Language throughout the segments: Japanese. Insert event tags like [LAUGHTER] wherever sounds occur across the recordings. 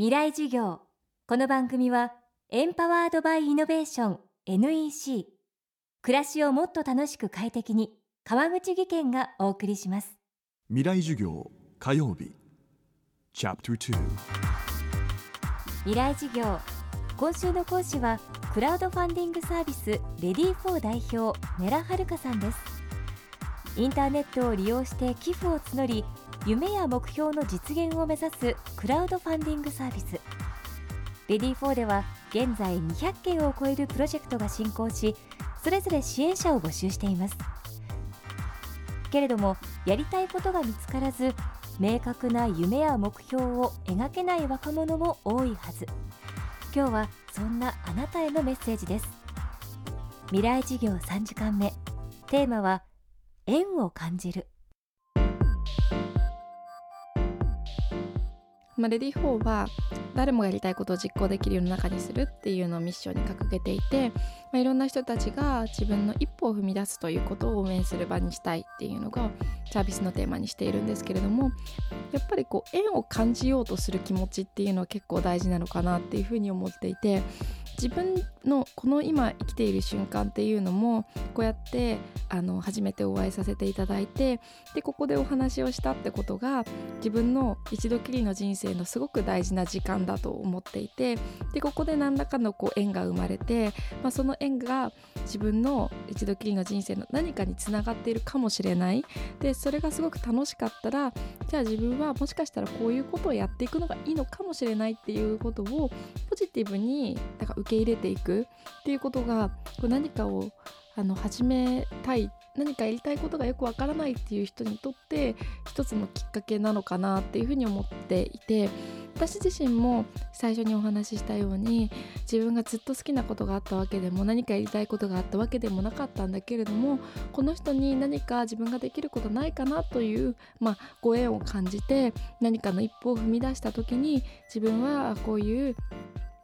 未来授業。この番組はエンパワードバイイノベーション NEC 暮らしをもっと楽しく快適に川口義賢がお送りします。未来授業火曜日。Chapter 2未来授業。今週の講師はクラウドファンディングサービス READYFOR 代表米良はるかさんです。インターネットを利用して寄付を募り夢や目標の実現を目指すクラウドファンディングサービス。 READYFOR では現在200件を超えるプロジェクトが進行しそれぞれ支援者を募集しています。けれどもやりたいことが見つからず明確な夢や目標を描けない若者も多いはず。今日はそんなあなたへのメッセージです。未来授業3時間目。テーマは縁を感じる。まあ、レディ4は誰もがやりたいことを実行できる世の中にするっていうのをミッションに掲げていて、まあ、いろんな人たちが自分の一歩を踏み出すということを応援する場にしたいっていうのがサービスのテーマにしているんですけれどもやっぱりこう縁を感じようとする気持ちっていうのは結構大事なのかなっていうふうに思っていて自分のこの今生きている瞬間っていうのもこうやってあの初めてお会いさせていただいてでここでお話をしたってことが自分の一度きりの人生のすごく大事な時間だと思っていてでここで何らかのこう縁が生まれて、まあ、その縁が自分の一度きりの人生の何かにつながっているかもしれない。でそれがすごく楽しかったらじゃあ自分はもしかしたらこういうことをやっていくのがいいのかもしれないっていうことをポジティブになんか受けけ入れていくっていうことがこう何かをあの始めたい何かやりたいことがよくわからないっていう人にとって一つのきっかけなのかなっていうふうに思っていて私自身も最初にお話ししたように自分がずっと好きなことがあったわけでも何かやりたいことがあったわけでもなかったんだけれどもこの人に何か自分ができることないかなという、まあ、ご縁を感じて何かの一歩を踏み出した時に自分はこういう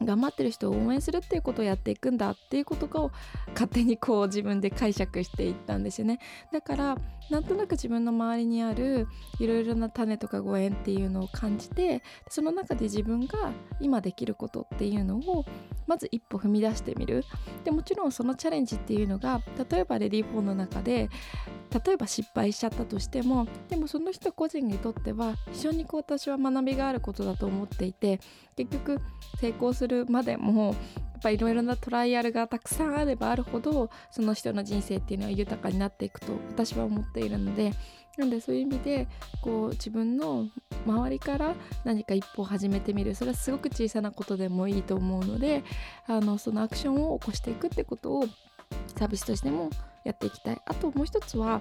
頑張ってる人を応援するっていうことをやっていくんだっていうことを勝手にこう自分で解釈していったんですよね。だからなんとなく自分の周りにあるいろいろな種とかご縁っていうのを感じてその中で自分が今できることっていうのをまず一歩踏み出してみる。でもちろんそのチャレンジっていうのが例えばレディー4の中で例えば失敗しちゃったとしてもでもその人個人にとっては非常にこう私は学びがあることだと思っていて結局成功するまでもやっぱいろいろなトライアルがたくさんあればあるほどその人の人生っていうのは豊かになっていくと私は思っているのでなんでそういう意味でこう自分の周りから何か一歩を始めてみる。それはすごく小さなことでもいいと思うのであのそのアクションを起こしていくってことをサービスとしてもやっていきたいあともう一つは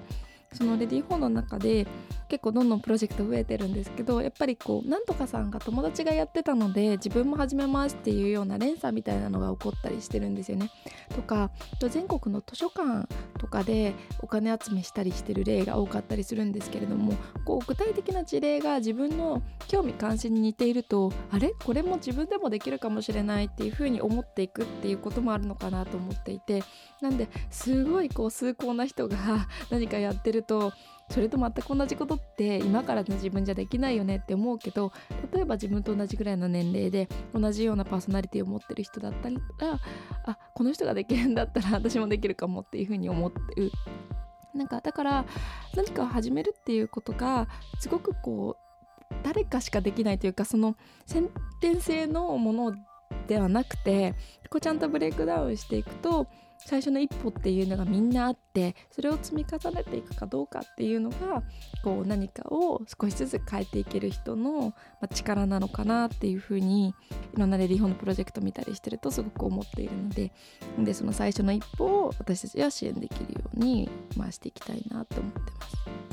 そのレディーフォーの中で結構どんどんプロジェクト増えてるんですけどやっぱりこうなんとかさんが友達がやってたので自分も始めますっていうような連鎖みたいなのが起こったりしてるんですよね。とか全国の図書館とかでお金集めしたりしてる例が多かったりするんですけれどもこう具体的な事例が自分の興味関心に似ているとあれ？これも自分でもできるかもしれないっていうふうに思っていくっていうこともあるのかなと思っていてなんですごいこう崇高な人が [LAUGHS] 何かやってるとそれと全く同じことって今からの自分じゃできないよねって思うけど例えば自分と同じぐらいの年齢で同じようなパーソナリティを持ってる人だったらあこの人ができるんだったら私もできるかもっていうふうに思ってる。なんかだから何かを始めるっていうことがすごくこう誰かしかできないというかその先天性のものではなくてこうちゃんとブレイクダウンしていくと最初の一歩っていうのがみんなあってそれを積み重ねていくかどうかっていうのがこう何かを少しずつ変えていける人の力なのかなっていうふうにいろんなレディーホンのプロジェクト見たりしてるとすごく思っているのででその最初の一歩を私たちは支援できるように回していきたいなと思ってます。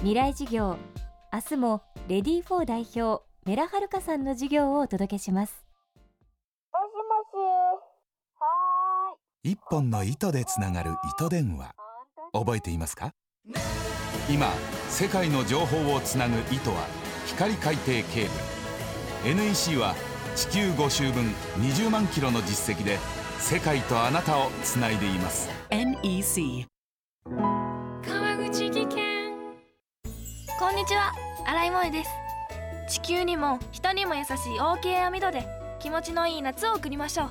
未来事業明日もレディー代表メラハルカさんの授業をお届けします一本の糸でつながる糸電話。覚えていますか？今世界の情報をつなぐ糸は光海底ケーブル。NEC は地球5周分20万キロの実績で世界とあなたをつないでいます。NEC 川口技研。こんにちは。新井萌です。地球にも人にも優しい OK 網戸で気持ちのいい夏を送りましょう